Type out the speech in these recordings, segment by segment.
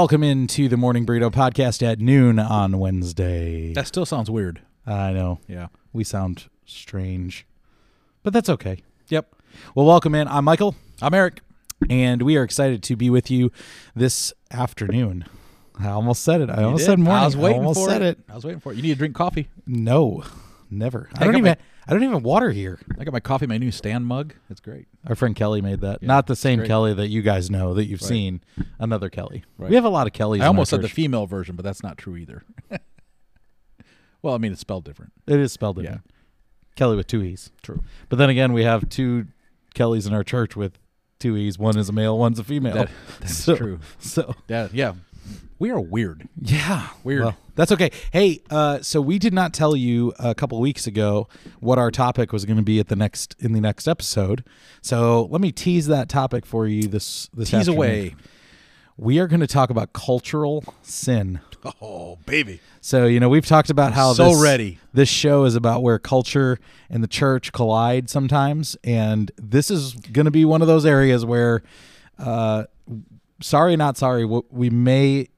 Welcome into the Morning Burrito podcast at noon on Wednesday. That still sounds weird. I know Yeah. we sound strange, but that's okay. Yep. Well, welcome in. I'm Michael, I'm Eric. and we are excited to be with you this afternoon. I almost said it. I almost You said did. morning. I was waiting I almost for said it. I was waiting for it. You need to drink coffee. No, never. I I don't even. my- I don't even water here. I got my coffee, my new stand mug. It's great. Our friend Kelly made that. Yeah, Not the same. Kelly that you guys know that you've Right. seen. Another Kelly. Right. We have a lot of Kellys. I almost said the female version, but that's not true either. well, I mean, it's spelled different. It is spelled Yeah. different. Kelly with two e's. True. But then again, we have two Kellys in our church with two e's. One is a male, one's a female. That, that's So- true. So Yeah, yeah. We are weird. yeah, Weird. Well, that's okay. Hey, uh, so we did not tell you a couple weeks ago what our topic was going to be at the next in the next episode. So let me tease that topic for you this this Tease afternoon. away. We are going to talk about cultural sin. Oh, baby. So you know we've talked about how so this, ready. This show is about where culture and the church collide sometimes, and this is going to be one of those areas where, uh, sorry, not sorry, we may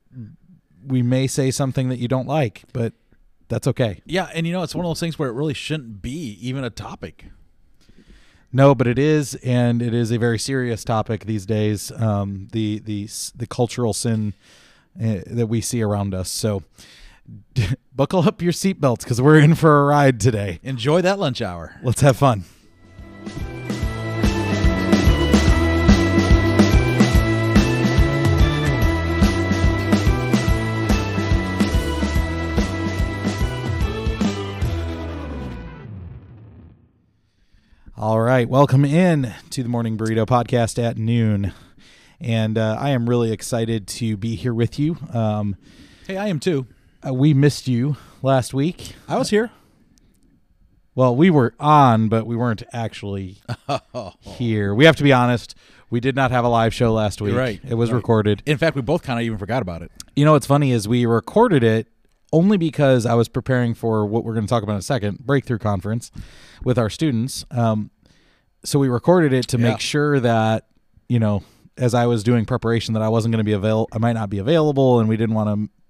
we may say something that you don't like, but that's okay. Yeah, and you know, it's one of those things where it really shouldn't be even a topic. No, but it is, and it is a very serious topic these days. Um, the the the cultural sin uh, that we see around us. So. Buckle up your seatbelts because we're in for a ride today. Enjoy that lunch hour. Let's have fun. All right, welcome in to the Morning Burrito Podcast at noon, and uh, I am really excited to be here with you. Um, Hey, I am too. uh, we missed you last week. I was here. Well, we were on, but we weren't actually here. We have to be honest. We did not have a live show last week. You're right. It was Right. recorded. In fact, we both kind of even forgot about it. You know what's funny is we recorded it only because I was preparing for what we're going to talk about in a second, breakthrough conference with our students. Um, so we recorded it to Yeah. make sure that you know, as I was doing preparation, that I wasn't going to be avail. I might not be available, and we didn't want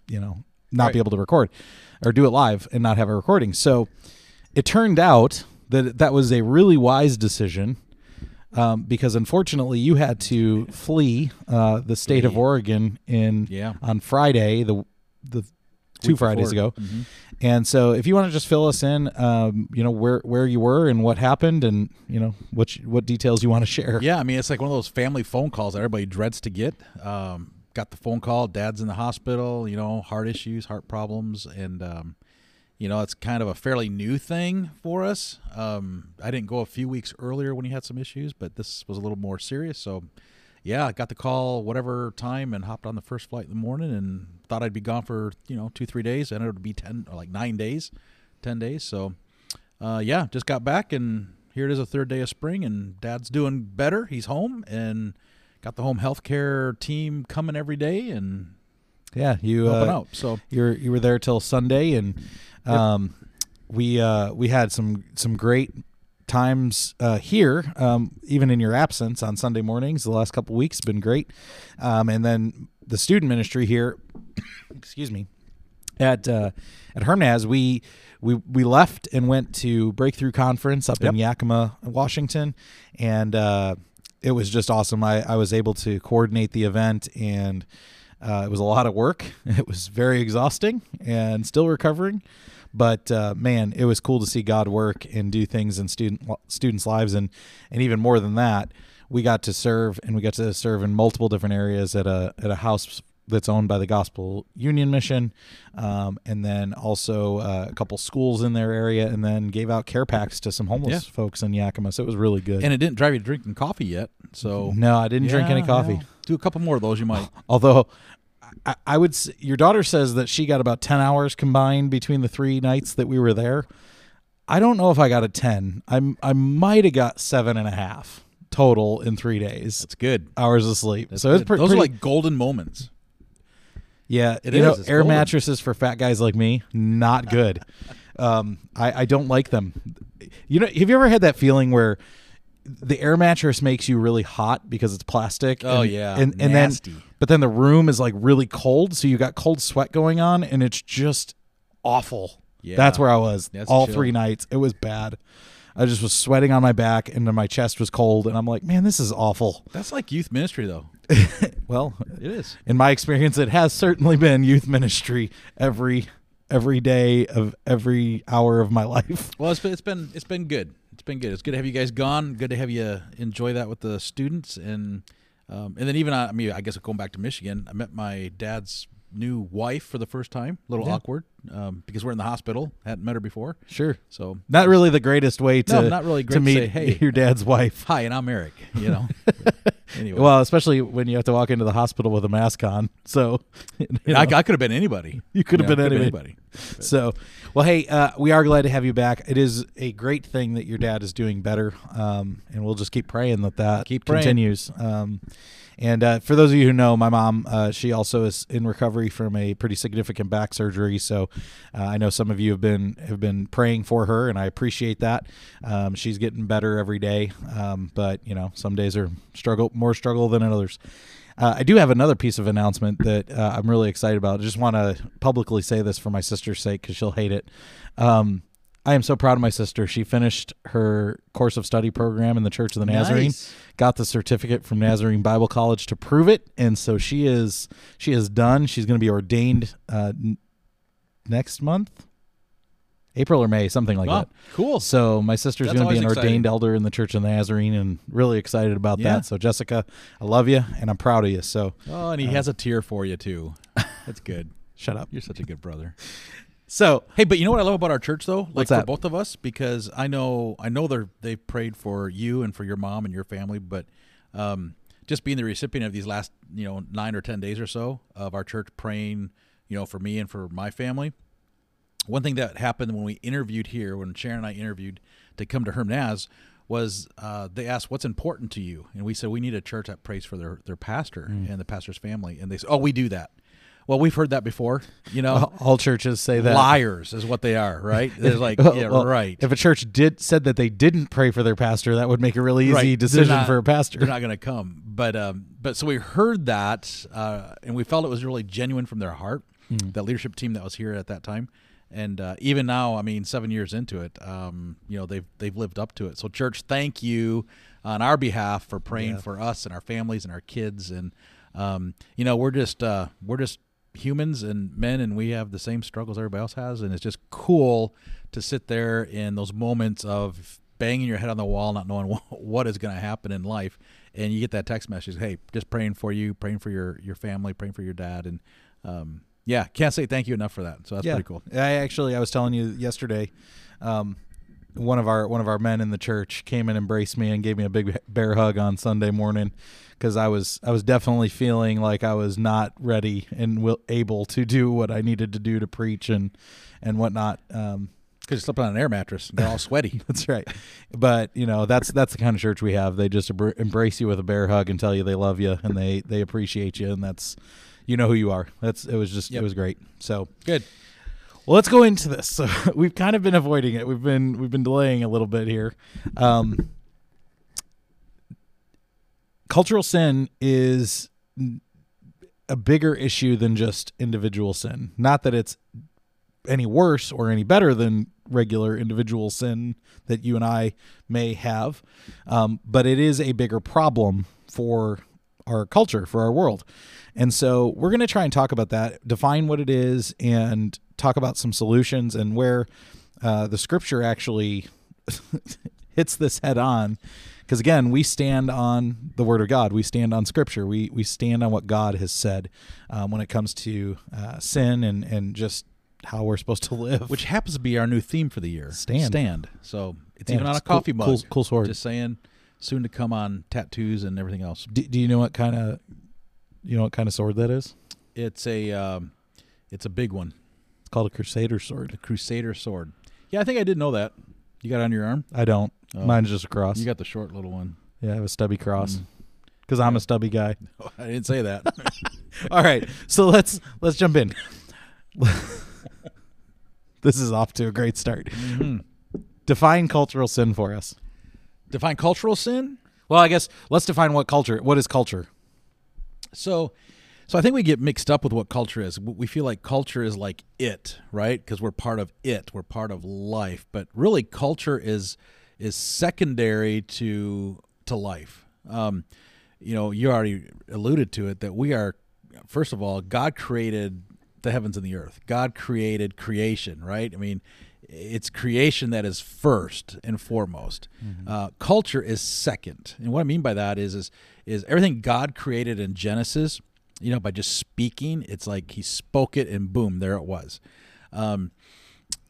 to, you know, not Right. be able to record or do it live and not have a recording. So it turned out that that was a really wise decision. Um, because unfortunately, you had to flee uh, the state of Oregon in Yeah. on Friday, the the two Week Fridays before. ago. Mhm. And so, if you want to just fill us in, um, you know where where you were and what happened, and you know what you- what details you want to share. Yeah, I mean, it's like one of those family phone calls that everybody dreads to get. Um, got the phone call, dad's in the hospital, you know, heart issues, heart problems, and um, you know, it's kind of a fairly new thing for us. Um, I didn't go a few weeks earlier when he had some issues, but this was a little more serious. So, yeah, I got the call whatever time and hopped on the first flight in the morning and thought I'd be gone for you know two three days. Ended up to be ten or like nine days, ten days. So, uh, yeah, just got back and here it is a third day of spring and dad's doing better. He's home and got the home health care team coming every day and yeah. You helping uh, out. So you were you were there till Sunday, and um, we uh, we had some some great times uh, here, um, even in your absence on Sunday mornings. The last couple weeks have been great, um, and then the student ministry here. excuse me. At uh, at Hermnaz, we we we left and went to Breakthrough Conference up in Yakima, Washington, and uh, it was just awesome. I, I was able to coordinate the event, and uh, it was a lot of work. It was very exhausting, and still recovering. But uh, man, it was cool to see God work and do things in student students' lives, and and even more than that, we got to serve, and we got to serve in multiple different areas at a at a house that's owned by the Gospel Union Mission, um, and then also uh, a couple schools in their area, and then gave out care packs to some homeless Yeah. folks in Yakima. So it was really good. and it didn't drive you to drinking coffee yet. So no, I didn't drink any coffee. well, do a couple more of those, you might. Although I, I would, s- your daughter says that she got about ten hours combined between the three nights that we were there. I don't know if I got a ten. I'm I might have got seven and a half total in three days That's good. hours of sleep. That's so it's pre- those pretty. are like golden moments. Yeah, It you know, is. It's air golden. mattresses for fat guys like me, not good. um, I I don't like them. You know, have you ever had that feeling where the air mattress makes you really hot because it's plastic? Oh, and, yeah. and and then Nasty. but then the room is like really cold, so you got cold sweat going on, and it's just awful. Yeah. That's where I was That's all chill. three nights. It was bad. I just was sweating on my back, and then my chest was cold, and I'm like, man, this is awful. That's like youth ministry, though. Well, It is. in my experience, it has certainly been youth ministry every every day of every hour of my life. Well, it's been it's been it's been good. It's been good. It's good to have you guys gone. Good to have you enjoy that with the students and um, and then even I mean I guess going back to Michigan, I met my dad's new wife for the first time. A little Yeah. awkward um, because we're in the hospital. Hadn't met her before, Sure. so Not really the greatest way to No, not really great to to meet say, "Hey." your dad's wife. hi, and I'm Eric. You know. anyway, Well, especially when you have to walk into the hospital with a mask on. So you, know, I, I could have been anybody. You could have been could've anybody. so well, hey, uh, we are glad to have you back. It is a great thing that your dad is doing better, um, and we'll just keep praying that that Keep praying. continues. Um, and uh, for those of you who know, my mom, uh, she also is in recovery from a pretty significant back surgery. So uh, I know some of you have been have been praying for her, and I appreciate that. Um, she's getting better every day, um, but you know, some days are struggle more struggle than others. Uh, I do have another piece of announcement that uh, I'm really excited about. I just want to publicly say this for my sister's sake because she'll hate it. Um, I am so proud of my sister. She finished her course of study program in the Church of the Nazarene, Nice. Got the certificate from Nazarene Bible College to prove it, and so she is she is done. She's going to be ordained uh, n- next month, April or May, something like Wow, that. cool. So my sister's going to be an always ordained elder in the Church of the Nazarene, and really excited about Yeah. that. So Jessica, I love you, and I'm proud of you. So Oh, and he has a tear for you too. That's good. shut up. You're such a good brother. So Hey, but you know what I love about our church though? Like What's for that? both of us, because I know I know they're they've prayed for you and for your mom and your family, but um, just being the recipient of these last you know nine or ten days or so of our church praying, you know, for me and for my family. One thing that happened when we interviewed here, when Sharon and I interviewed to come to Hermnaz, was uh, they asked, "What's important to you?" And we said, "We need a church that prays for their their pastor Mm. and the pastor's family." And they said, "Oh, we do that." Well, we've heard that before. You know, all, all churches say that. liars is what they are, right? They're like, yeah, well, right. If a church did said that they didn't pray for their pastor, that would make a really easy Right. Decision not- for a pastor. They're not going to come, but um, but so we heard that, uh, and we felt it was really genuine from their heart. Hmm. That leadership team that was here at that time, and uh, even now, I mean, seven years into it, um, you know, they've they've lived up to it. So, church, thank you on our behalf for praying Yeah. for us and our families and our kids, and um, you know, we're just uh, we're just humans and men and we have the same struggles everybody else has. And it's just cool to sit there in those moments of banging your head on the wall not knowing what is going to happen in life. And you get that text message hey just praying for you praying for your your family praying for your dad. And um, yeah can't say thank you enough for that. So that's yeah. pretty cool. I actually I was telling you yesterday, um, one of our one of our men in the church came and embraced me and gave me a big bear hug on Sunday morning because I was I was definitely feeling like I was not ready and will, able to do what I needed to do to preach and and whatnot. Um, because you're slept on an air mattress and got all sweaty That's right. But you know, that's that's the kind of church we have. They just embr- embrace you with a bear hug and tell you they love you and they they appreciate you and that's you know who you are. That's it was just Yep. it was great. So good well, let's go into this. So we've kind of been avoiding it. We've been we've been delaying a little bit here. Um, cultural sin is a bigger issue than just individual sin. Not that it's any worse or any better than regular individual sin that you and I may have, um, but it is a bigger problem for our culture, for our world. And so we're going to try and talk about that, define what it is, and talk about some solutions and where uh, the scripture actually hits this head on. Because again, we stand on the Word of God. We stand on Scripture. We we stand on what God has said um, when it comes to uh, sin and and just how we're supposed to live. which happens to be our new theme for the year Stand. stand so it's even on a coffee cool- mug cool- cool sword. just saying soon to come on tattoos and everything else do, do you know what kind of you know what kind of sword that is? it's a um, it's a big one called a Crusader sword. The Crusader sword. Yeah, I think I did know that. You got it on your arm? I don't. Oh. Mine's just a cross. You got the short little one. yeah, I have a stubby cross Mm. because I'm a stubby guy. No, I didn't say that. All right, so let's let's jump in. this is off to a great start. Mhm. Define cultural sin for us. Define cultural sin. Well, I guess let's define what culture. What is culture? So, So I think we get mixed up with what culture is. We feel like culture is like it, right? Because we're part of it, we're part of life. But really, culture is is secondary to to life. Um, you know, you already alluded to it that we are. First of all, God created the heavens and the earth. God created creation, right? I mean, it's creation that is first and foremost. Mm-hmm. Uh, culture is second, and what I mean by that is is is everything God created in Genesis you know, by just speaking. It's like he spoke it and boom, there it was. Um,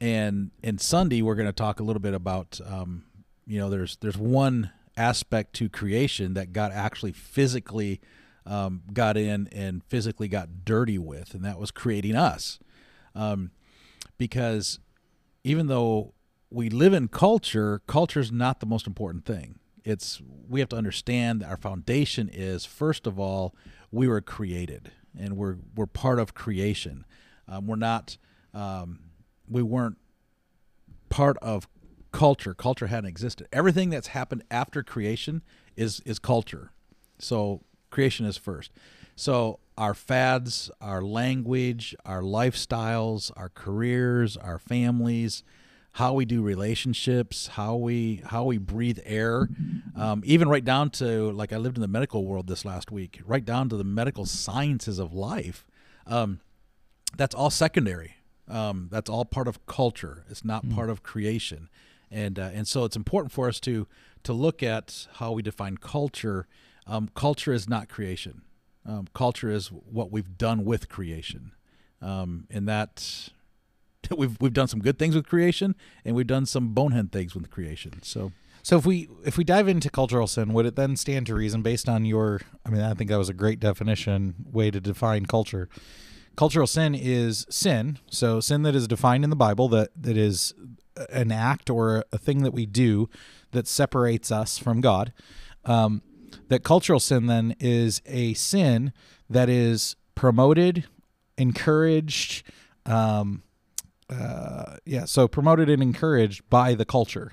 and and Sunday we're going to talk a little bit about um, you know there's there's one aspect to creation that God actually physically um, got in and physically got dirty with, and that was creating us. Um, because even though we live in culture, culture is not the most important thing. It's we have to understand that our foundation is first of all we were created and we're we're part of creation. Um, we're not um, we weren't part of culture. Culture hadn't existed. Everything that's happened after creation is is culture. So creation is first. So our fads, our language, our lifestyles, our careers, our families, how we do relationships, how we how we breathe air, um, even right down to like I lived in the medical world this last week, right down to the medical sciences of life. Um, that's all secondary. Um, that's all part of culture. It's not mm. part of creation, and uh, and so it's important for us to to look at how we define culture. Um, culture is not creation. Um, culture is what we've done with creation, um, and that we've we've done some good things with creation, and we've done some bonehead things with creation. So. So if we if we dive into cultural sin, would it then stand to reason based on your I mean I think that was a great definition way to define culture. Cultural sin is sin. So sin that is defined in the Bible that that is an act or a thing that we do that separates us from God. Um, that cultural sin then is a sin that is promoted, encouraged, um, uh, yeah, so promoted and encouraged by the culture.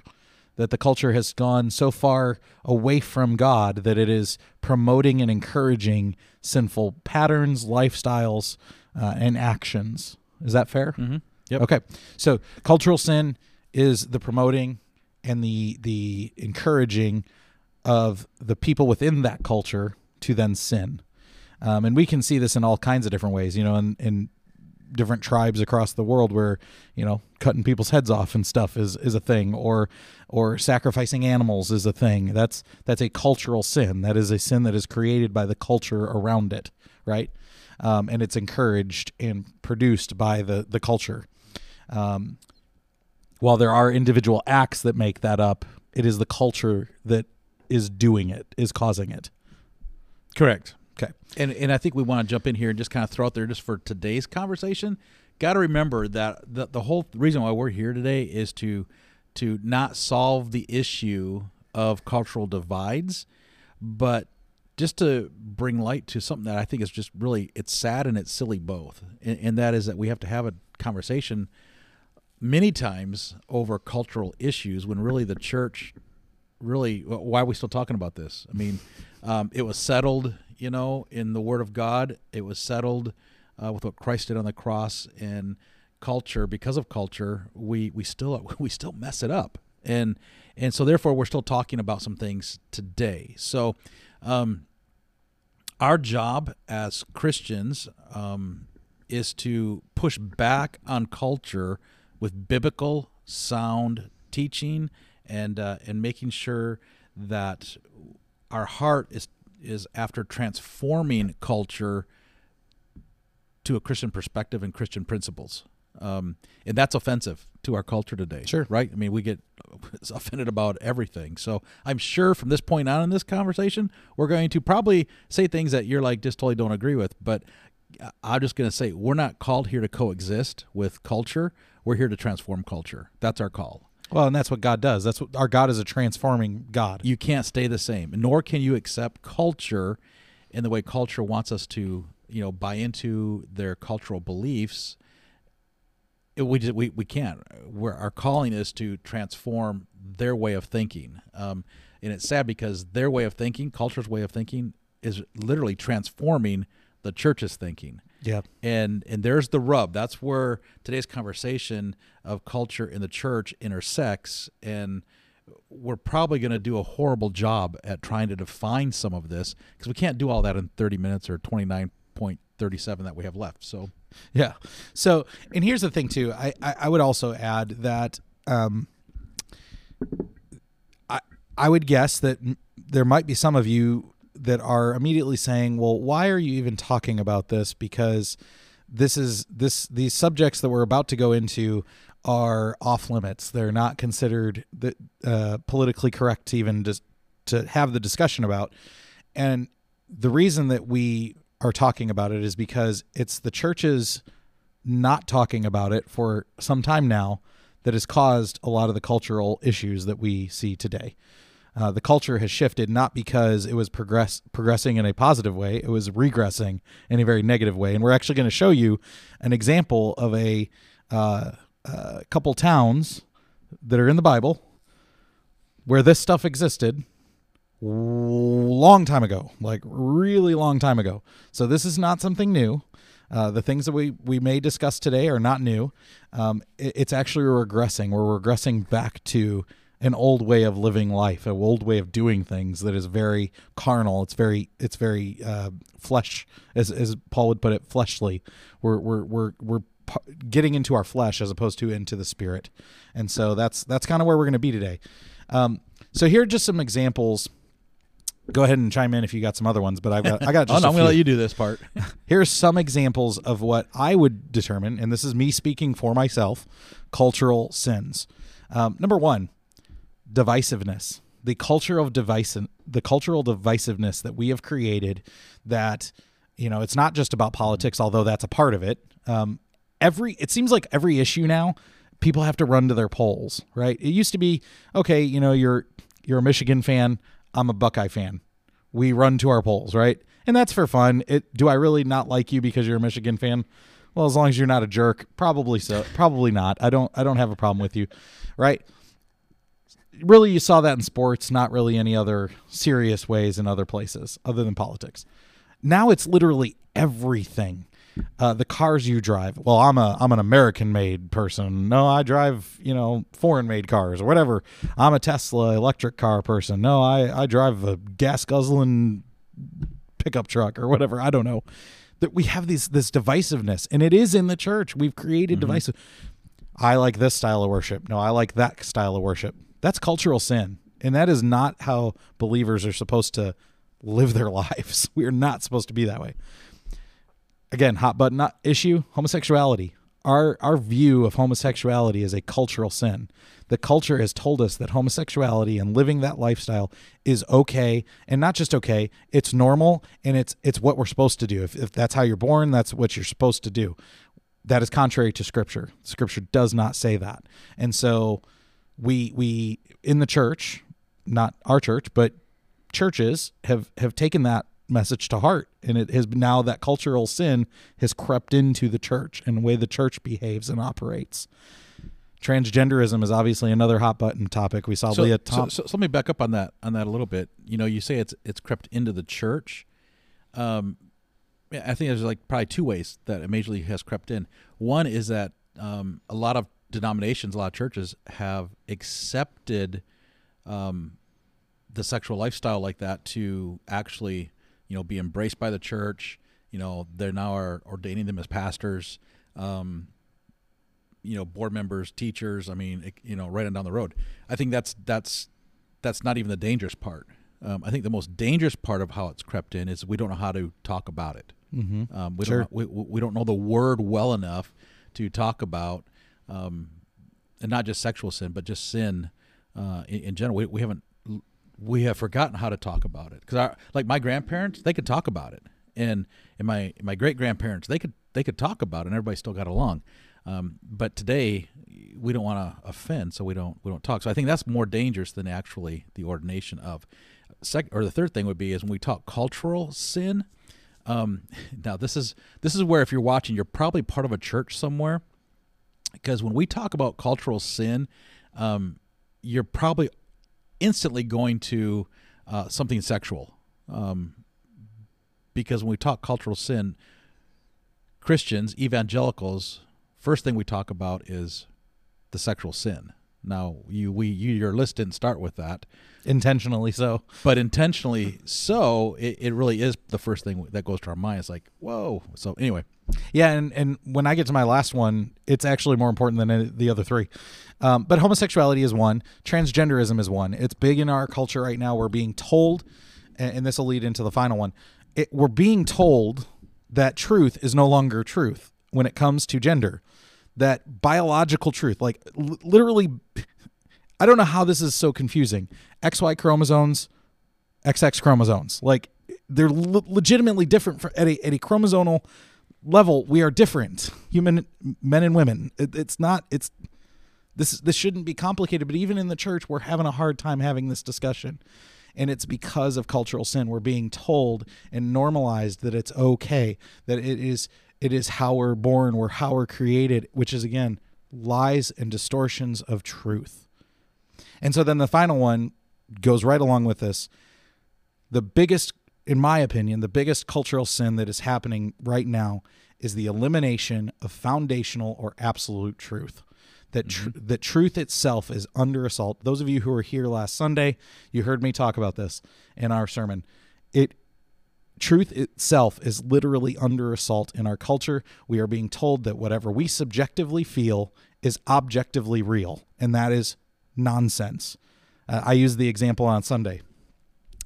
That the culture has gone so far away from God that it is promoting and encouraging sinful patterns, lifestyles, uh, and actions. Is that fair? Mm-hmm. Yep. Okay. So cultural sin is the promoting and the the encouraging of the people within that culture to then sin. Um, and we can see this in all kinds of different ways. You know, in, in different tribes across the world where you know cutting people's heads off and stuff is is a thing or or sacrificing animals is a thing. That's that's a cultural sin. That is a sin that is created by the culture around it right? Um, and it's encouraged and produced by the the culture. Um, while there are individual acts that make that up it is the culture that is doing it is causing it. Correct Okay. And and I think we want to jump in here and just kind of throw out there just for today's conversation. Got to remember that the the whole reason why we're here today is to to not solve the issue of cultural divides, but just to bring light to something that I think is just really it's sad and it's silly both. And, and that is that we have to have a conversation many times over cultural issues when really the church really why are we still talking about this? I mean, um, it was settled you know, in the Word of God. It was settled uh, with what Christ did on the cross and culture. Because of culture, we we still we still mess it up, and and so therefore we're still talking about some things today. So, um, our job as Christians um, is to push back on culture with biblical sound teaching and uh, and making sure that our heart is is after transforming culture to a Christian perspective and Christian principles. Um, and that's offensive to our culture today. Sure. Right? I mean, we get offended about everything. So I'm sure from this point on in this conversation, we're going to probably say things that you're like just totally don't agree with. But I'm just going to say we're not called here to coexist with culture. We're here to transform culture. That's our call. Well, and that's what God does. That's what our God is a transforming God. You can't stay the same, nor can you accept culture in the way culture wants us to, you know, buy into their cultural beliefs. It, we, just, we we can't. Where our calling is to transform their way of thinking, um, and it's sad because their way of thinking, culture's way of thinking, is literally transforming the church's thinking. Yeah. And and there's the rub. That's where today's conversation of culture in the church intersects and we're probably going to do a horrible job at trying to define some of this because we can't do all that in 30 minutes or 29.37 that we have left. So, Yeah. So, and here's the thing too. I I, I would also add that um, I I would guess that m- there might be some of you that are immediately saying, "Well, why are you even talking about this?" Because this is this these subjects that we're about to go into are off limits. They're not considered the, uh, politically correct to even just to have the discussion about. And the reason that we are talking about it is because it's the church's not talking about it for some time now that has caused a lot of the cultural issues that we see today. Uh, the culture has shifted not because it was progress progressing in a positive way; it was regressing in a very negative way. And we're actually going to show you an example of a uh, uh, couple towns that are in the Bible where this stuff existed long time ago, like really long time ago. So this is not something new. Uh, the things that we, we may discuss today are not new. Um, it- it's actually regressing. We're regressing back to an old way of living life, an old way of doing things that is very carnal. It's very it's very uh, flesh, as as Paul would put it, fleshly. We're we're we're we're getting into our flesh as opposed to into the spirit, and so that's that's kind of where we're going to be today. Um, so here are just some examples. Go ahead and chime in if you got some other ones, but I've got I got oh, just no, a I'm going to let you do this part. Here's some examples of what I would determine, and this is me speaking for myself, cultural sins. Um, number one, divisiveness. The culture of device, the cultural divisiveness that we have created. That you know, it's not just about politics, although that's a part of it. Um, every it seems like every issue now, people have to run to their poles, right? It used to be okay, you know, you're you're a Michigan fan, I'm a Buckeye fan. We run to our poles, right? And that's for fun. It do I really not like you because you're a Michigan fan? Well, as long as you're not a jerk, probably so. Probably not. I don't I don't have a problem with you, right? Really, you saw that in sports, not really any other serious ways in other places other than politics. Now it's literally everything. Uh, the cars you drive. Well, I'm a I'm an American made person. No, I drive you know foreign made cars or whatever. I'm a Tesla electric car person. No, I I drive a gas guzzling pickup truck or whatever. I don't know. That we have these this divisiveness, and it is in the church. We've created divisive. I like this style of worship. No, I like that style of worship. That's cultural sin, and that is not how believers are supposed to live their lives. We are not supposed to be that way. Again, hot button issue: homosexuality. Our our view of homosexuality is a cultural sin. The culture has told us that homosexuality and living that lifestyle is okay, and not just okay. It's normal, and it's it's what we're supposed to do. If, if that's how you're born, that's what you're supposed to do. That is contrary to Scripture. Scripture does not say that, and so we we in the church, not our church, but churches have have taken that message to heart and it has now that cultural sin has crept into the church and the way the church behaves and operates transgenderism is obviously another hot button topic we saw so, leah so, Tom- so, so let me back up on that on that a little bit. You know, you say it's it's crept into the church. Um, I think there's like probably two ways that it majorly has crept in. One is that um, a lot of denominations, a lot of churches have accepted um, the sexual lifestyle like that to actually, you know, be embraced by the church. You know, they now are ordaining them as pastors. Um, you know board members teachers i mean it, you know right on down the road i think that's that's that's not even the dangerous part um, i think the most dangerous part of how it's crept in is we don't know how to talk about it Mhm. um, we Sure. don't we, we don't know the word well enough to talk about um, and not just sexual sin but just sin uh, in, in general. We, we haven't we have forgotten how to talk about it. Because like my grandparents they could talk about it. And and my my great grandparents they could they could talk about it and everybody still got along. Um, but today we don't want to offend so we don't we don't talk. So i think that's more dangerous than actually the ordination of second or the third thing would be is when we talk cultural sin. Um, now this is this is where if you're watching you're probably part of a church somewhere because when we talk about cultural sin um, you're probably instantly going to uh, something sexual um, because when we talk cultural sin, Christians, evangelicals, first thing we talk about is the sexual sin. Now, you we you, your list didn't start with that, intentionally so. but intentionally so, it, it really is the first thing that goes to our mind. It's like, whoa. So anyway, Yeah, and, and when I get to my last one, it's actually more important than the other three. Um, but homosexuality is one, transgenderism is one. It's big in our culture right now. We're being told, and, and this will lead into the final one. It, we're being told that truth is no longer truth when it comes to gender. That biological truth, like l- literally, I don't know how this is so confusing. XY chromosomes, XX chromosomes. Like they're le- legitimately different for, at, a, at a chromosomal level. We are different, human men and women. It, it's not. It's this. This shouldn't be complicated. But even in the church, we're having a hard time having this discussion, and it's because of cultural sin. We're being told and normalized that it's okay. That it is. It is how we're born. We're how we're created. Which is again lies and distortions of truth. And so then the final one goes right along with this. The biggest, in my opinion, the biggest cultural sin that is happening right now is the elimination of foundational or absolute truth. That tr- mm-hmm. that truth itself is under assault. Those of you who were here last Sunday, you heard me talk about this in our sermon. It truth itself is literally under assault in our culture. We are being told that whatever we subjectively feel is objectively real, and that is nonsense. Uh, I used the example on Sunday.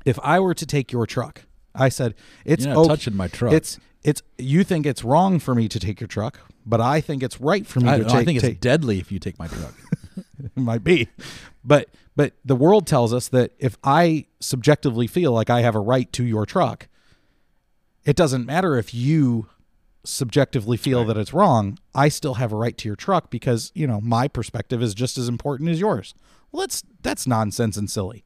If I were to take your truck, I said it's You're okay- touching my truck. It's it's you think it's wrong for me to take your truck, but I think it's right for me I, to take. I think it's take- deadly if you take my truck. it might be, but but the world tells us that if I subjectively feel like I have a right to your truck, it doesn't matter if you subjectively feel that it's wrong. I still have a right to your truck because you know my perspective is just as important as yours. Well, that's that's nonsense and silly.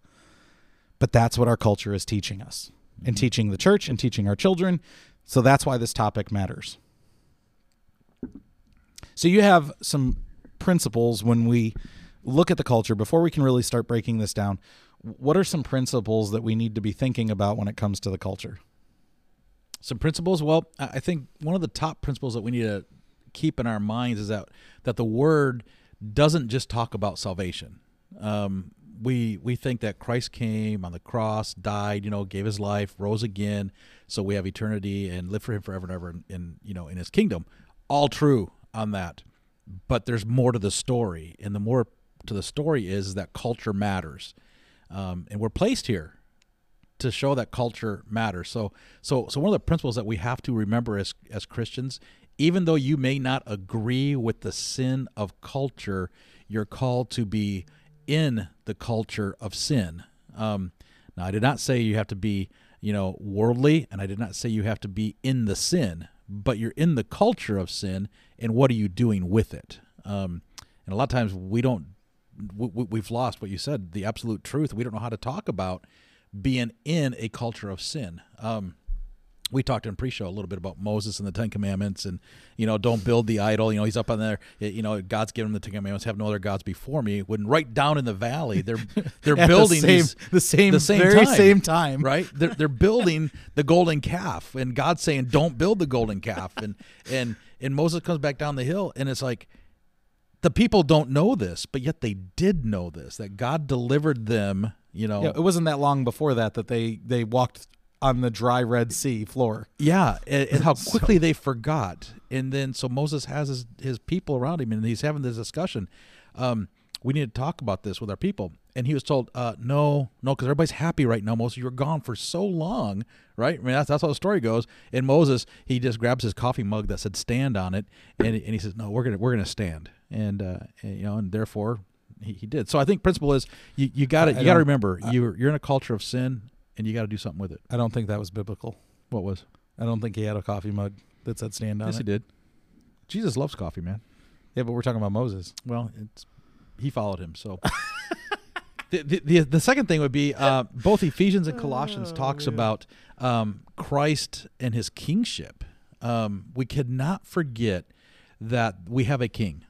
But that's what our culture is teaching us, and mm-hmm. teaching the church, and teaching our children. So that's why this topic matters. So you have some principles when we look at the culture before we can really start breaking this down. What are some principles that we need to be thinking about when it comes to the culture? Some principles. Well, I think one of the top principles that we need to keep in our minds is that that the word doesn't just talk about salvation. Um, we we think that Christ came on the cross, died, you know, gave his life, rose again, so we have eternity and live for him forever and ever in, in you know in his kingdom. All true on that, but there's more to the story, and the more to the story is that culture matters, um, and we're placed here to show that culture matters. So so so one of the principles that we have to remember as as Christians, even though you may not agree with the sin of culture, you're called to be in the culture of sin. Um, now I did not say you have to be you know worldly, and I did not say you have to be in the sin, but you're in the culture of sin, and what are you doing with it? Um, and a lot of times we don't we, we've lost what you said, the absolute truth. We don't know how to talk about being in a culture of sin. Um, we talked in pre-show a little bit about Moses and the Ten Commandments, and you know, don't build the idol. You know, he's up on there. You know, God's given him the Ten Commandments: have no other gods before me. When right down in the valley, they're they're At the building same, these, the same, the same very time, same time, right? They're they're building the golden calf, and God's saying, "Don't build the golden calf." And and and Moses comes back down the hill, and it's like the people don't know this, but yet they did know this that God delivered them. You know, Yeah, it wasn't that long before that that they they walked on the dry Red Sea floor. Yeah, and, and how quickly they forgot. And then so Moses has his, his people around him, and he's having this discussion. Um, we need to talk about this with our people. And he was told, uh, no, no, because everybody's happy right now. Moses, you were gone for so long, right? I mean, that's, that's how the story goes. And Moses, he just grabs his coffee mug that said "stand" on it, and, and he says, no, we're gonna we're gonna stand. And, uh, and, you know, and therefore he, he did. So I think principle is you you got to you got to don't- remember you're you're in a culture of sin, and you got to do something with it. I don't think that was biblical. What was? I don't think he had a coffee mug that said stand on Yes, it. he did. Jesus loves coffee, man. Yeah, but we're talking about Moses. Well, it's he followed him. So the, the the the second thing would be uh, both Ephesians and Colossians talks about um, Christ and his kingship. Um, we cannot forget that we have a king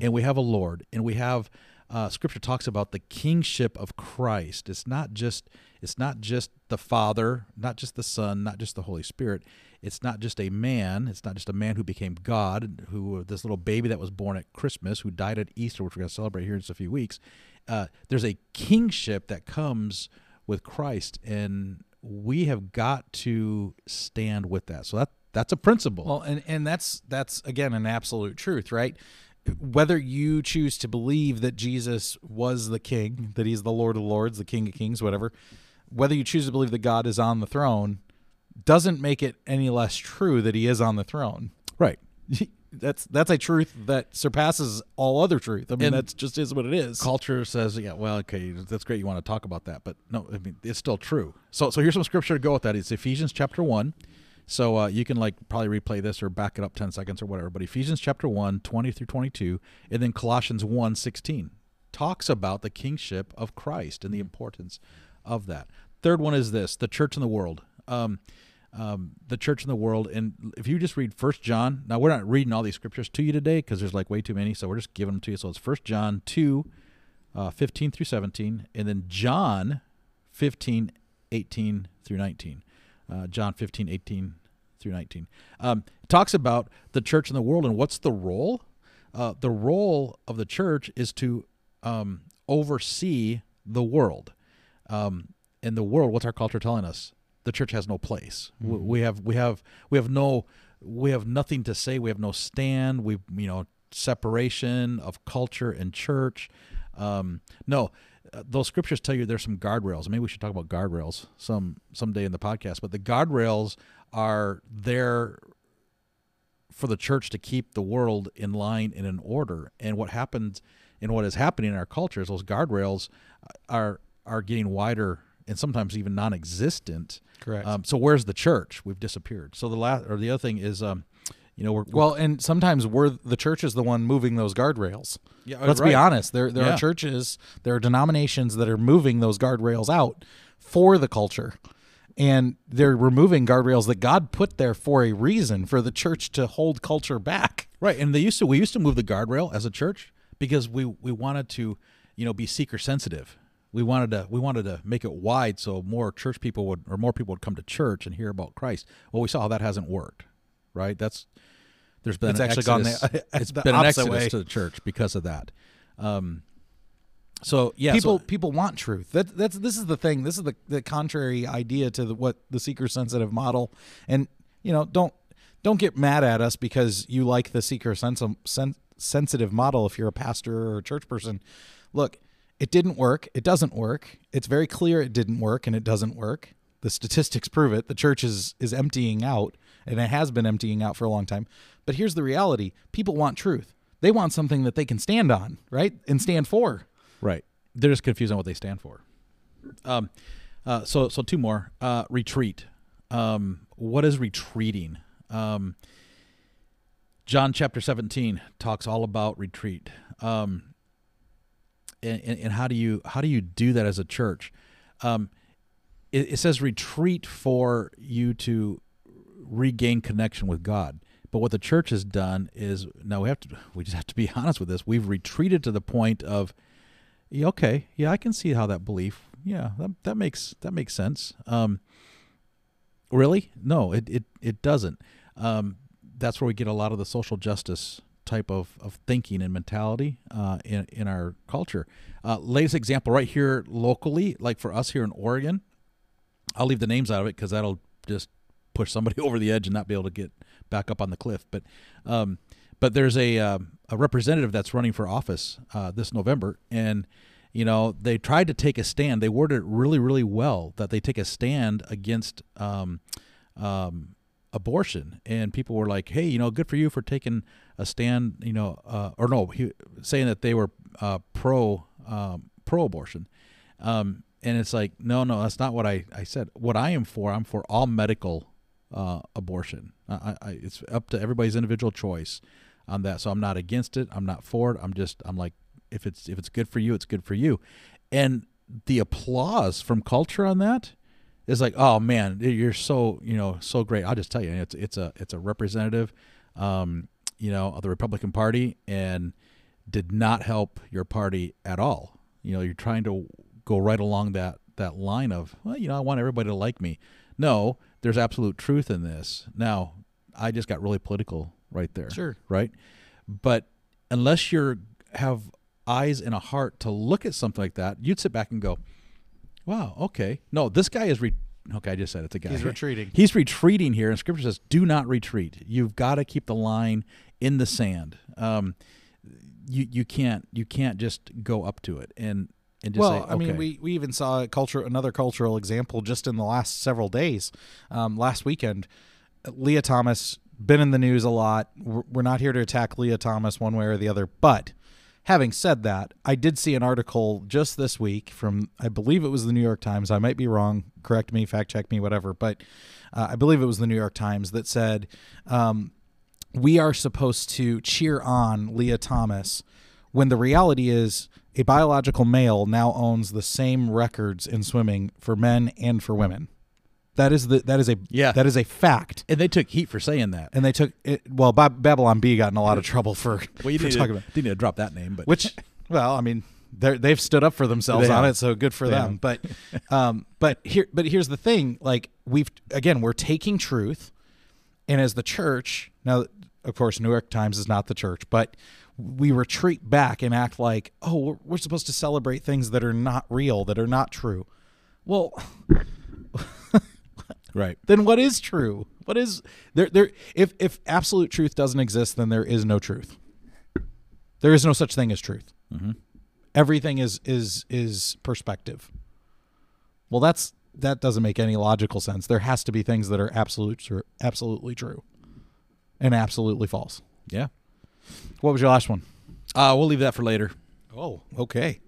and we have a Lord and we have uh, Scripture talks about the kingship of Christ. It's not just it's not just the Father, not just the Son, not just the Holy Spirit. It's not just a man. It's not just a man who became God, who this little baby that was born at Christmas, who died at Easter, which we're going to celebrate here in just a few weeks. Uh, there's a kingship that comes with Christ, and we have got to stand with that. So that that's a principle. Well, and and that's that's again an absolute truth, right? Whether you choose to believe that Jesus was the king, that he's the Lord of Lords, the King of Kings, whatever, whether you choose to believe that God is on the throne, doesn't make it any less true that he is on the throne. right. That's that's a truth that surpasses all other truth. I mean, And that's just is what it is. culture says, yeah, well, okay, that's great. You want to talk about that, but no, I mean, it's still true. So, so here's some scripture to go with that. It's Ephesians chapter one. So uh, you can like probably replay this or back it up 10 seconds or whatever. But Ephesians chapter 1, 20 through 22, and then Colossians 1, 16 talks about the kingship of Christ and the importance of that. Third one is this the church in the world. Um, um, the church in the world. And if you just read First John, now we're not reading all these scriptures to you today because there's like way too many. So we're just giving them to you. So it's First John 2, uh, 15 through 17, and then John 15, 18 through 19. Uh, John 15, 18 through 19. Um, it talks about the church in the world and what's the role? Uh, the role of the church is to um, oversee the world. Um, in the world, what's our culture telling us? The church has no place. We, we have we have we have no we have nothing to say. We have no stand. We you know separation of culture and church. Um, no, uh, those scriptures tell you there's some guardrails. Maybe we should talk about guardrails some someday in the podcast. But the guardrails are there for the church to keep the world in line and in order. And what happens and what is happening in our culture is those guardrails are are getting wider and sometimes even non-existent. Correct. Um, so where's the church? We've disappeared. So the last or the other thing is, um, you know, we're, we're Well, and sometimes we're the church is the one moving those guardrails. Yeah, Let's right. be honest. There there Yeah. are churches, there are denominations that are moving those guardrails out for the culture. And they're removing guardrails that God put there for a reason for the church to hold culture back. Right, and they used to we used to move the guardrail as a church because we we wanted to, you know, be seeker sensitive. We wanted to we wanted to make it wide so more church people would or more people would come to church and hear about Christ. Well, we saw how that hasn't worked. Right? That's there's been It's actually gone exodus, the- it's the been an exodus way. to the church because of that. Um so yeah, people so, people want truth. That that's this is the thing. This is the, the contrary idea to the, what the seeker sensitive model. And you know, don't don't get mad at us because you like the seeker sens- sen- sensitive model if you're a pastor or a church person. Look, it didn't work. It doesn't work. It's very clear it didn't work and it doesn't work. The statistics prove it. The church is is emptying out and it has been emptying out for a long time. But here's the reality. People want truth. They want something that they can stand on, right? And stand for. Right. They're just confused on what they stand for. Um, uh, so so two more. Uh, retreat. Um, what is retreating? Um, John chapter seventeen talks all about retreat. Um, and, and, and how do you how do you do that as a church? Um, it, it says retreat for you to regain connection with God. But what the church has done is now we have to we just have to be honest with this. We've retreated to the point of yeah, okay, yeah, I can see how that belief, yeah, that, that makes that makes sense. Um, really? No, it it it doesn't. Um, that's where we get a lot of the social justice type of, of thinking and mentality uh, in in our culture. Uh, latest example right here locally, like for us here in Oregon, I'll leave the names out of it because that'll just push somebody over the edge and not be able to get back up on the cliff. But um, but there's a um, a representative that's running for office uh, this November, and you know they tried to take a stand. They worded it really really well that they take a stand against um, um, abortion, and people were like, "Hey, you know, good for you for taking a stand." You know, uh, or no, he, saying that they were uh, pro um, pro abortion. Um, and it's like, no, no, that's not what I, I said. What I am for, I'm for all medical uh, abortion. I, I, it's up to everybody's individual choice on that. So I'm not against it. I'm not for it. I'm just, I'm like, if it's if it's good for you, it's good for you. And the applause from culture on that is like, oh man, you're so you know so great. I'll just tell you, it's it's a it's a representative, um, you know, of the Republican Party, and did not help your party at all. You know, you're trying to go right along that that line of, well, you know, I want everybody to like me. No, there's absolute truth in this. Now, I just got really political right there. Sure. Right? But unless you're have eyes and a heart to look at something like that, you'd sit back and go, "Wow, okay. No, this guy is re- okay, I just said it's a guy. He's retreating. He's retreating here, and Scripture says, "Do not retreat. You've got to keep the line in the sand. Um, you you can't you can't just go up to it and well, say, I mean, we, we even saw a culture another cultural example just in the last several days. Um, last weekend, Lia Thomas been in the news a lot. We're, we're not here to attack Lia Thomas one way or the other, but having said that, I did see an article just this week from I believe it was the New York Times. I might be wrong. Correct me, fact check me, whatever. But uh, I believe it was the New York Times that said um, we are supposed to cheer on Lia Thomas when the reality is a biological male now owns the same records in swimming for men and for women. That is the that is a Yeah. that is a fact. and they took heat for saying that. And they took it. Well, Bab- Babylon Bee got in a lot of trouble for, Well, you for didn't, talking need about to, didn't need to drop that name, but which. Well, I mean, they they've stood up for themselves They on have. it, so good for They them. have. But, um, but here, but here's the thing: like we've again, we're taking truth, and as the church now, of course, New York Times is not the church, but we retreat back and act like, oh, we're, supposed to celebrate things that are not real, that are not true. Well, right. then what is true? What is there? There, if if absolute truth doesn't exist, then there is no truth. There is no such thing as truth. Mm-hmm. Everything is is is perspective. Well, that's that doesn't make any logical sense. There has to be things that are absolute absolutely true, and absolutely false. Yeah. What was your last one? Uh, we'll leave that for later. Oh, okay.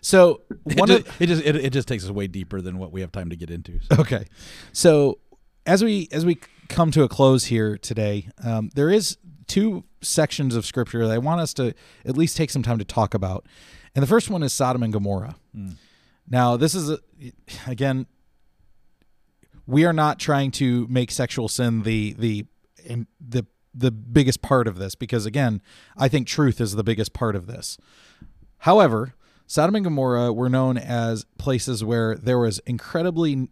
So It just, of it just it, it just takes us way deeper than what we have time to get into. So. Okay. So as we as we come to a close here today, um, there is two sections of scripture that I want us to at least take some time to talk about. And the first one is Sodom and Gomorrah. Now, this is a, again we are not trying to make sexual sin the the in- the the biggest part of this because again, I think truth is the biggest part of this. However, Sodom and Gomorrah were known as places where there was incredibly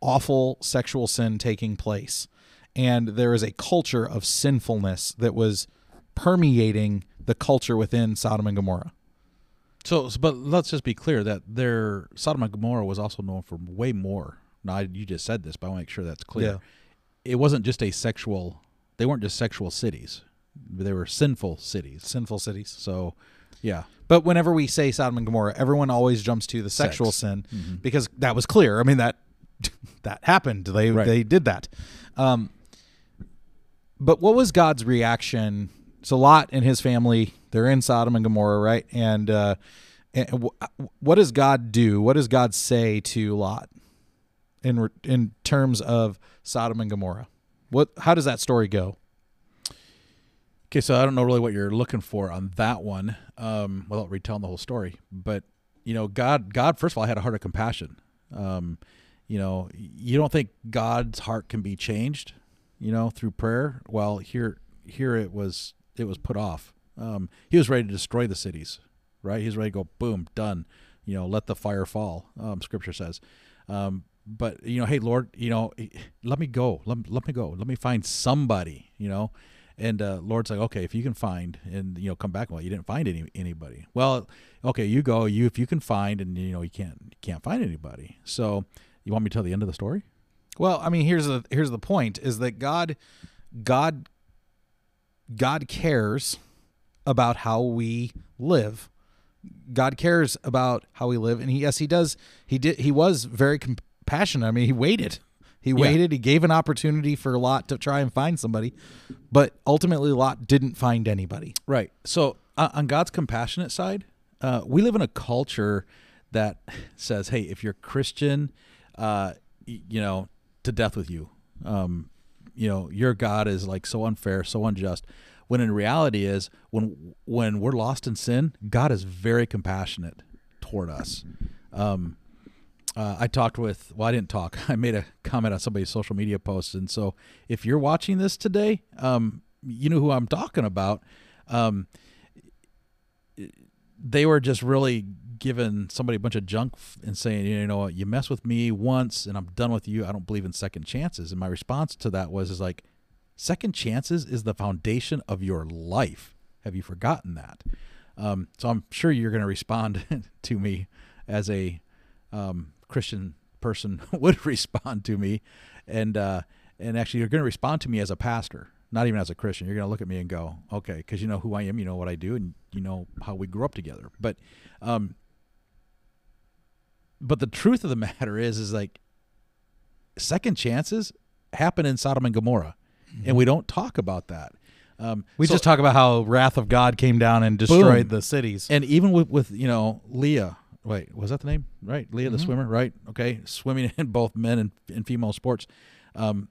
awful sexual sin taking place. And there is a culture of sinfulness that was permeating the culture within Sodom and Gomorrah. So, but let's just be clear that their Sodom and Gomorrah was also known for way more. Now, you just said this, but I want to make sure that's clear. Yeah. It wasn't just a sexual; they weren't just sexual cities; they were sinful cities. Sinful cities. So, yeah, But whenever we say Sodom and Gomorrah, everyone always jumps to the sexual Sex. sin because that was clear. I mean that that happened. They Right. they did that. Um, but what was God's reaction? So Lot and his family, they're in Sodom and Gomorrah, right? And, uh, and wh- what does God do? What does God say to Lot in re- in terms of Sodom and Gomorrah? What how does that story go? Okay, so I don't know really what you're looking for on that one, um, without retelling the whole story. But you know, God, God, first of all, had a heart of compassion. Um, you know, you don't think God's heart can be changed, you know, through prayer. Well, here, here it was, it was put off. Um, he was ready to destroy the cities, right? He was ready to go, boom, done. You know, let the fire fall. Um, scripture says. Um, but you know, hey Lord, you know, let me go. Let, let me go. Let me find somebody. You know, and uh, Lord's like, okay, if you can find, and you know, come back. Well, you didn't find any anybody. Well, okay, you go. You if you can find, and you know, you can't you can't find anybody. So, you want me to tell the end of the story? Well, I mean, here's the here's the point: is that God, God, God cares about how we live. God cares about how we live, and he yes, he does. He did. He was very compassionate. I mean, he waited. He waited. He gave an opportunity for Lot to try and find somebody, but ultimately Lot didn't find anybody. Right. So uh, on God's compassionate side, uh, we live in a culture that says, "Hey, if you're Christian, uh, y- you know, to death with you. Um, you know, your God is like so unfair, so unjust." When in reality is when when we're lost in sin, God is very compassionate toward us. Um, uh, I talked with, well, I didn't talk. I made a comment on somebody's social media post. And so if you're watching this today, um, you know who I'm talking about. Um, they were just really giving somebody a bunch of junk and saying, you know, what, you mess with me once and I'm done with you. I don't believe in second chances. And my response to that was, is like, second chances is the foundation of your life. Have you forgotten that? Um, so I'm sure you're going to respond to me as a um, Christian person would respond to me, and uh, and actually you're going to respond to me as a pastor, not even as a Christian. You're going to look at me and go, okay, because you know who I am, you know what I do, and you know how we grew up together. But, um, but the truth of the matter is, is like second chances happen in Sodom and Gomorrah, and we don't talk about that. Um, We so- just talk about how wrath of God came down and destroyed the cities. and even with with you know Lia, wait, was that the name? Right, Lia the swimmer, right? Okay, swimming in both men and, and female sports. Um,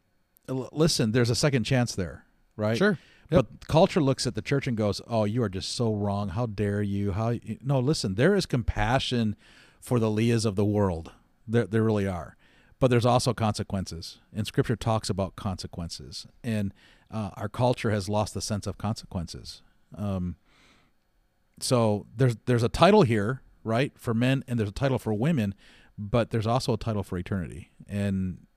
l- listen, there's a second chance there, right? Sure. But culture looks at the church and goes, "Oh, you are just so wrong. How dare you? How y-" no? Listen, there is compassion for the Lias of the world. There, there really are. But there's also consequences, and Scripture talks about consequences. And uh, our culture has lost the sense of consequences. Um, so there's there's a title here, right, for men, and there's a title for women, but there's also a title for eternity. And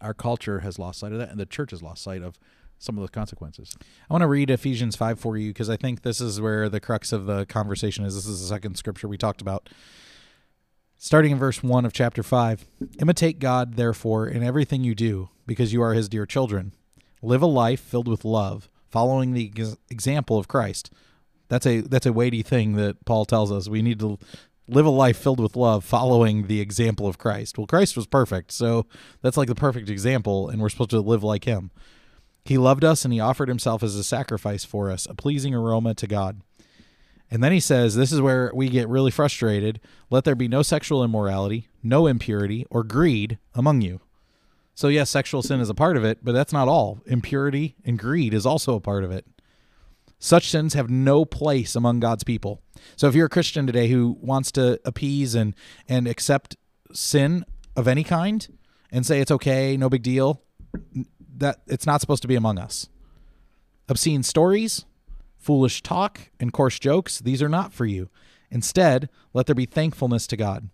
our culture has lost sight of that, and the church has lost sight of some of those consequences. I want to read Ephesians 5 for you because I think this is where the crux of the conversation is. This is the second scripture we talked about. Starting in verse 1 of chapter 5 Imitate God, therefore, in everything you do, because you are his dear children. Live a life filled with love, following the example of Christ. That's a that's a weighty thing that Paul tells us. We need to live a life filled with love, following the example of Christ. Well, Christ was perfect, so that's like the perfect example, and we're supposed to live like him. He loved us and he offered himself as a sacrifice for us, a pleasing aroma to God. And then he says, This is where we get really frustrated. Let there be no sexual immorality, no impurity, or greed among you. So, yes, sexual sin is a part of it, but that's not all. Impurity and greed is also a part of it. Such sins have no place among God's people. So, if you're a Christian today who wants to appease and, and accept sin of any kind and say it's okay, no big deal, that it's not supposed to be among us. Obscene stories, foolish talk, and coarse jokes, these are not for you. Instead, let there be thankfulness to God.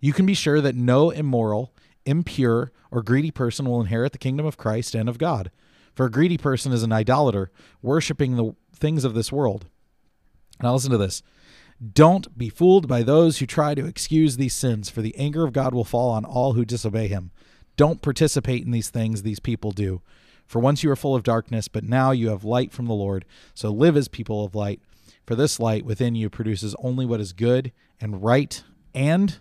You can be sure that no immoral, impure, or greedy person will inherit the kingdom of Christ and of God. For a greedy person is an idolater, worshiping the things of this world. Now, listen to this. Don't be fooled by those who try to excuse these sins, for the anger of God will fall on all who disobey him. Don't participate in these things these people do. For once you were full of darkness, but now you have light from the Lord. So live as people of light. For this light within you produces only what is good and right and?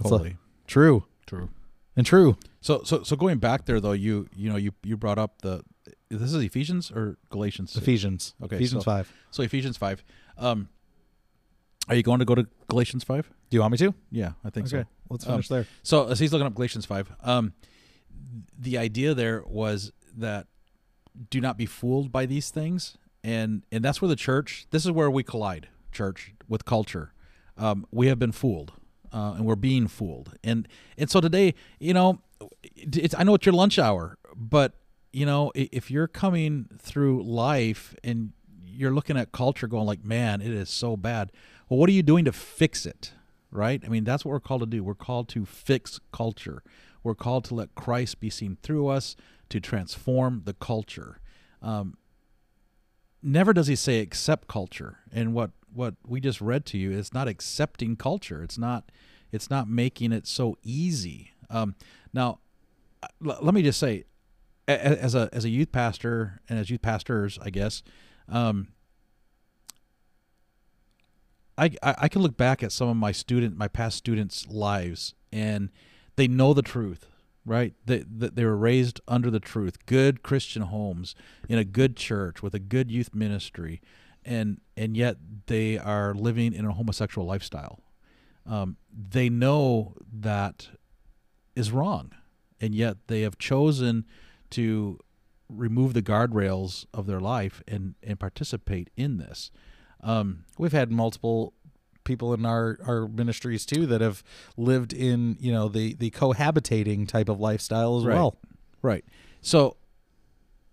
Holy. true True. And true. So so so going back there though, you you know you you brought up the this is Ephesians or Galatians. Ephesians. Okay, Ephesians so- 5. So Ephesians five. Um, are you going to go to Galatians five? Do you want me to? Yeah, I think Okay. so. Let's Um, finish there. So as he's looking up Galatians five, um, the idea there was that do not be fooled by these things, and and that's where the church. This is where we collide, church with culture. Um, we have been fooled, uh, and we're being fooled, and and so today, you know, it's I know it's your lunch hour, but you know, if you're coming through life and you're looking at culture, going like, man, it is so bad. Well, what are you doing to fix it? right? I mean, that's what we're called to do. We're called to fix culture. We're called to let Christ be seen through us to transform the culture. Um, never does he say accept culture. And what what we just read to you is not accepting culture. It's not it's not making it so easy. Um, now, l- let me just say, as a as a youth pastor and as youth pastors, I guess. Um, I, I I can look back at some of my student my past students' lives and they know the truth, right? They they were raised under the truth, good Christian homes in a good church with a good youth ministry, and and yet they are living in a homosexual lifestyle. Um, they know that is wrong, and yet they have chosen to remove the guardrails of their life and and participate in this. Um, We've had multiple people in our, our ministries too that have lived in, you know, the, the cohabitating type of lifestyle as Right. well. Right. So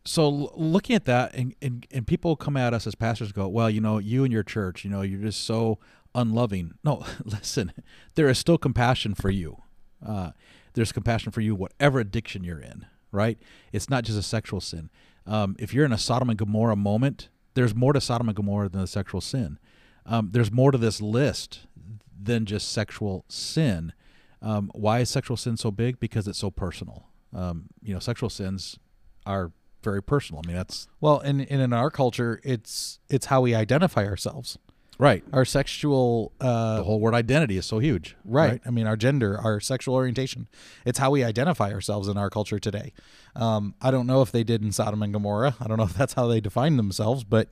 so looking at that, and, and and people come at us as pastors, go, well, you know, you and your church, you know, you're just so unloving. No, listen, there is still compassion for you. Uh, there's compassion for you, whatever addiction you're in. Right? It's not just a sexual sin. Um, if you're in a Sodom and Gomorrah moment, there's more to Sodom and Gomorrah than the sexual sin. Um, there's more to this list than just sexual sin. Um, why is sexual sin so big? Because it's so personal. Um, you know, sexual sins are very personal. I mean, that's Well, and, and in our culture, it's it's how we identify ourselves. right. Our sexual uh, The whole word identity is so huge. Right. I mean, our gender, our sexual orientation. It's how we identify ourselves in our culture today. Um, I don't know if they did in Sodom and Gomorrah. I don't know if that's how they defined themselves, but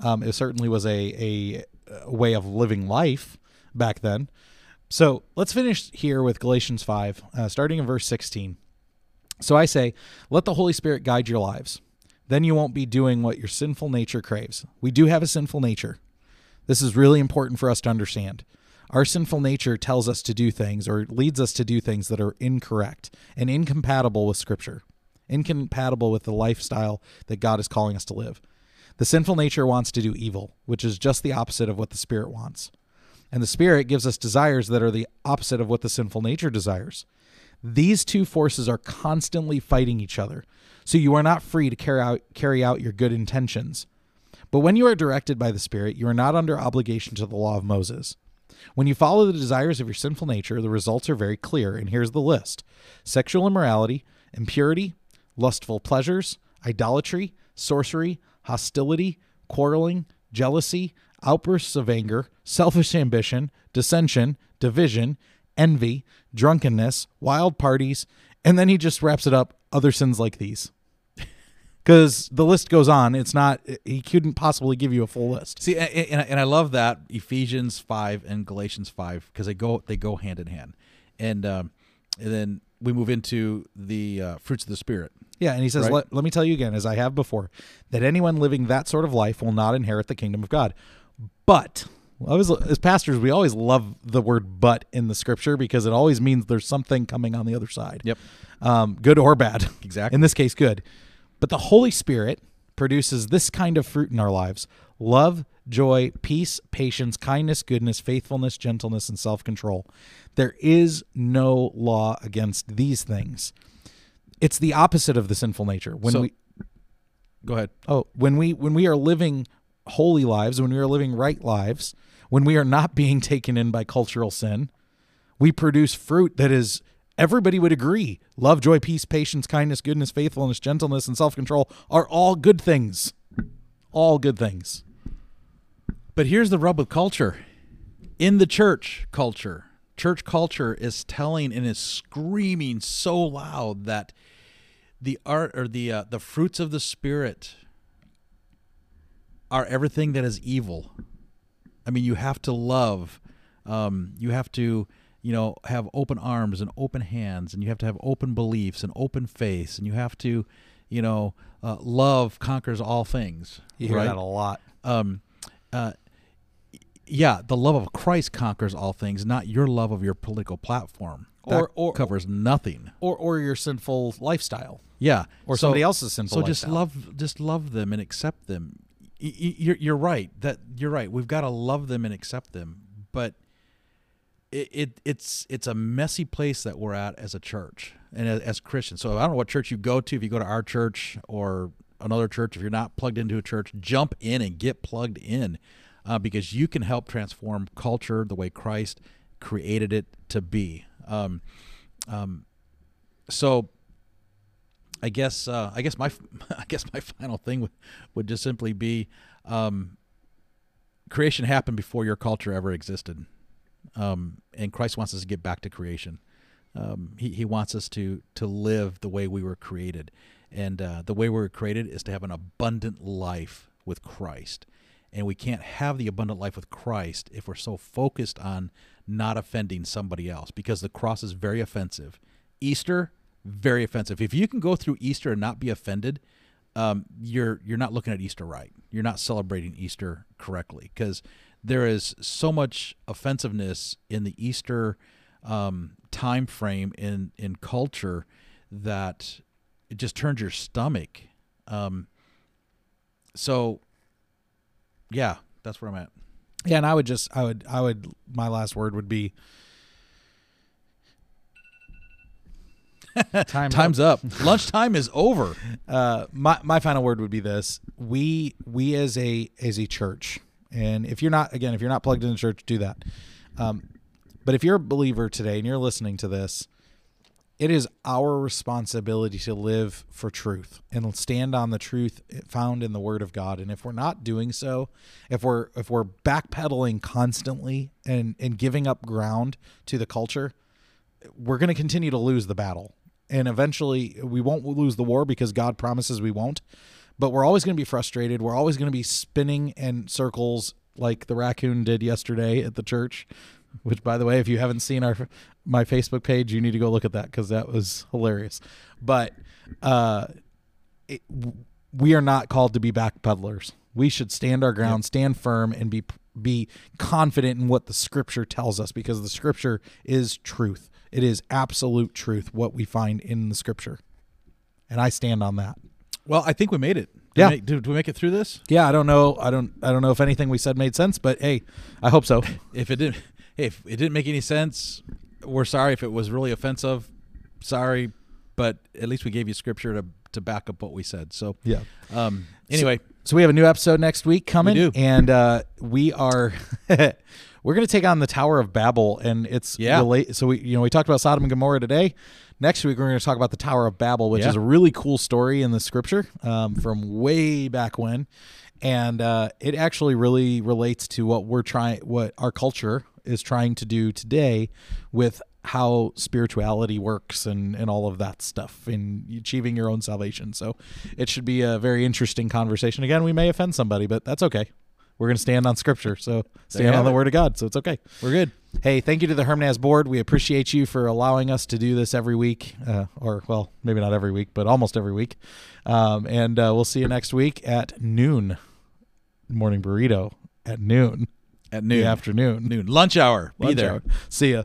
um, it certainly was a, a, a way of living life back then. So let's finish here with Galatians 5, uh, starting in verse 16. So I say, let the Holy Spirit guide your lives. Then you won't be doing what your sinful nature craves. We do have a sinful nature. This is really important for us to understand. Our sinful nature tells us to do things or leads us to do things that are incorrect and incompatible with Scripture, incompatible with the lifestyle that God is calling us to live. The sinful nature wants to do evil, which is just the opposite of what the Spirit wants. And the Spirit gives us desires that are the opposite of what the sinful nature desires. These two forces are constantly fighting each other, so you are not free to carry out, carry out your good intentions. But when you are directed by the Spirit, you are not under obligation to the law of Moses. When you follow the desires of your sinful nature, the results are very clear, and here's the list sexual immorality, impurity, lustful pleasures, idolatry, sorcery, hostility, quarreling, jealousy, outbursts of anger, selfish ambition, dissension, division, envy, drunkenness, wild parties, and then he just wraps it up other sins like these. Because the list goes on. It's not, he couldn't possibly give you a full list. See, and, and, and I love that Ephesians five and Galatians five because they go they go hand in hand, and um, and then we move into the uh, fruits of the spirit. Yeah, and he says, Right. let, let me tell you again, as I have before, that anyone living that sort of life will not inherit the kingdom of God. But, I was, as pastors, we always love the word but in the scripture because it always means there's something coming on the other side. Yep. Um, good or bad. Exactly. In this case, good. But the Holy Spirit produces this kind of fruit in our lives love, joy, peace, patience, kindness, goodness, faithfulness, gentleness, and self control. There is no law against these things. It's the opposite of the sinful nature. When So- we Go ahead. oh, when we when we are living holy lives, when we are living right lives, when we are not being taken in by cultural sin, we produce fruit that is everybody would agree. Love, joy, peace, patience, kindness, goodness, faithfulness, gentleness, and self-control are all good things. All good things. But here's the rub with culture. In the church culture, church culture is telling and is screaming so loud that the art or the uh, the fruits of the spirit are everything that is evil. I mean, you have to love. Um, you have to, you know, have open arms and open hands, and you have to have open beliefs and open faith, and you have to, you know, uh, love conquers all things. You hear right? that a lot. um, uh, yeah, the love of Christ conquers all things, not your love of your political platform. That Or- or- covers nothing. Or or your sinful lifestyle. Yeah, Or So- somebody else's sinful So just lifestyle. love, just love them and accept them. You're you're right that you're right. We've got to love them and accept them, but it, it it's it's a messy place that we're at as a church and as, as Christians. So I don't know what church you go to. If you go to our church or another church, if you're not plugged into a church, jump in and get plugged in, uh, because you can help transform culture the way Christ created it to be. Um, um, so I guess uh, I guess my I guess my final thing would, would just simply be um, creation happened before your culture ever existed, um, and Christ wants us to get back to creation. Um, he he wants us to to live the way we were created, and uh, the way we were created is to have an abundant life with Christ. And we can't have the abundant life with Christ if we're so focused on not offending somebody else, because the cross is very offensive. Easter, very offensive. If you can go through Easter and not be offended, um, you're you're not looking at Easter right. You're not celebrating Easter correctly because there is so much offensiveness in the Easter um, time frame in in culture that it just turns your stomach Um, so, yeah, that's where I'm at. Yeah, and I would just, I would, I would, my last word would be time. Time's up. Lunchtime is over. Uh, my my final word would be this: we we as a as a church, and if you're not again, if you're not plugged into church, do that. Um, but if you're a believer today and you're listening to this, it is our responsibility to live for truth and stand on the truth found in the Word of God. And if we're not doing so, if we're if we're backpedaling constantly and and giving up ground to the culture, we're going to continue to lose the battle. And eventually, we won't lose the war because God promises we won't. But we're always going to be frustrated. We're always going to be spinning in circles like the raccoon did yesterday at the church. Which, by the way, if you haven't seen our my Facebook page, you need to go look at that because that was hilarious. But uh, it, we are not called to be backpedalers. We should stand our ground, stand firm, and be be confident in what the Scripture tells us because the Scripture is truth. It is absolute truth what we find in the Scripture, and I stand on that. Well, I think we made it. Did Yeah. we make- did we make it through this? Yeah, I don't know. I don't. I don't know if anything we said made sense, but hey, I hope so. If it didn't, if it didn't make any sense, we're sorry. If it was really offensive, sorry. But at least we gave you scripture to to back up what we said. So, Yeah. um, anyway, So we have a new episode next week coming, do. and uh, we are we're going to take on the Tower of Babel, and it's Yeah. relate. So we you know we talked about Sodom and Gomorrah today. Next week we're going to talk about the Tower of Babel, which Yeah. is a really cool story in the Scripture um, from way back when, and uh, it actually really relates to what we're trying, what our culture is trying to do today with how spirituality works and, and all of that stuff in achieving your own salvation. So it should be a very interesting conversation. Again, we may offend somebody, but that's okay. We're going to stand on scripture. So stand on the it. word of God. So it's okay. we're good. Hey, thank you to the Hermanaz board. We appreciate you for allowing us to do this every week, uh, or well, maybe not every week, but almost every week. Um, and uh, we'll see you next week at noon. Morning burrito at noon. At noon, The afternoon. noon, lunch hour. Be Lunch there. hour. See ya.